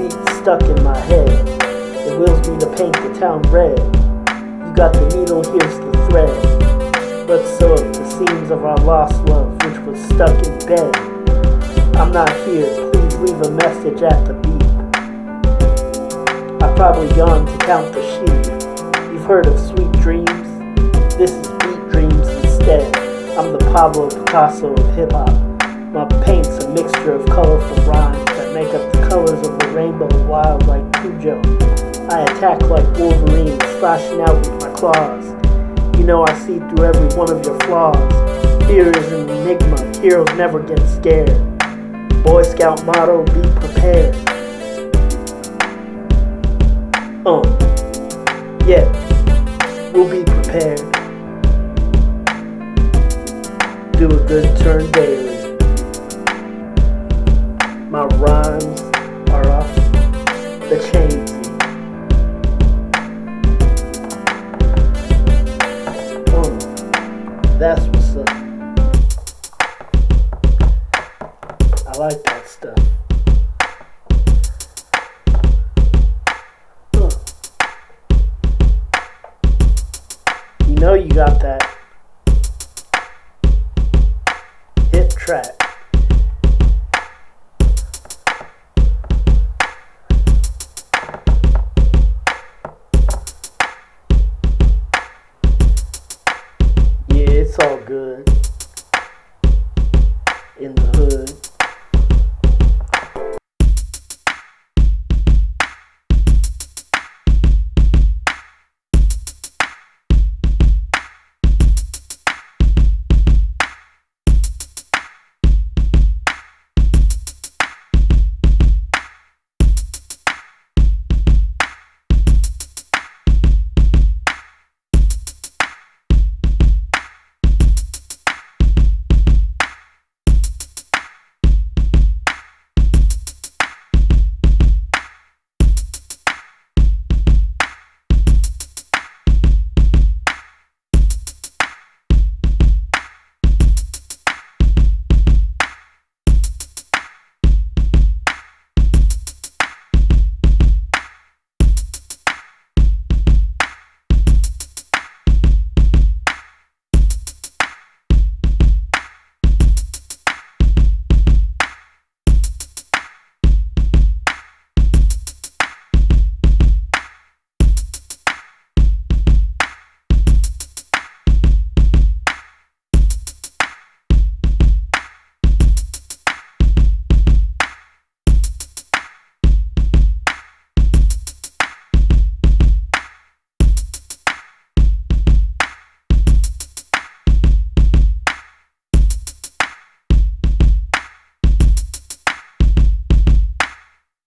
beat stuck in my head. It wills me to paint the town red. You got the needle, here's the thread. Let's sew up the seams of our lost love, which was stuck in bed. I'm not here, please leave a message at the beep. I've probably gone to count the sheep. You've heard of sweet dreams? This is beat dreams instead. I'm the Pablo Picasso of hip hop. My paint's a mixture of colorful rhymes that make up the colors of the rainbow wild like Cujo. I attack like Wolverine, slashing out with my claws. You know I see through every one of your flaws. Fear is an enigma, heroes never get scared. Boy Scout motto, be prepared. Um, yeah, we'll be prepared. Do a good turn daily. My rhymes the chain Mm, that's what's up. I like that stuff. You know you got that hip track. It's all good in the hood.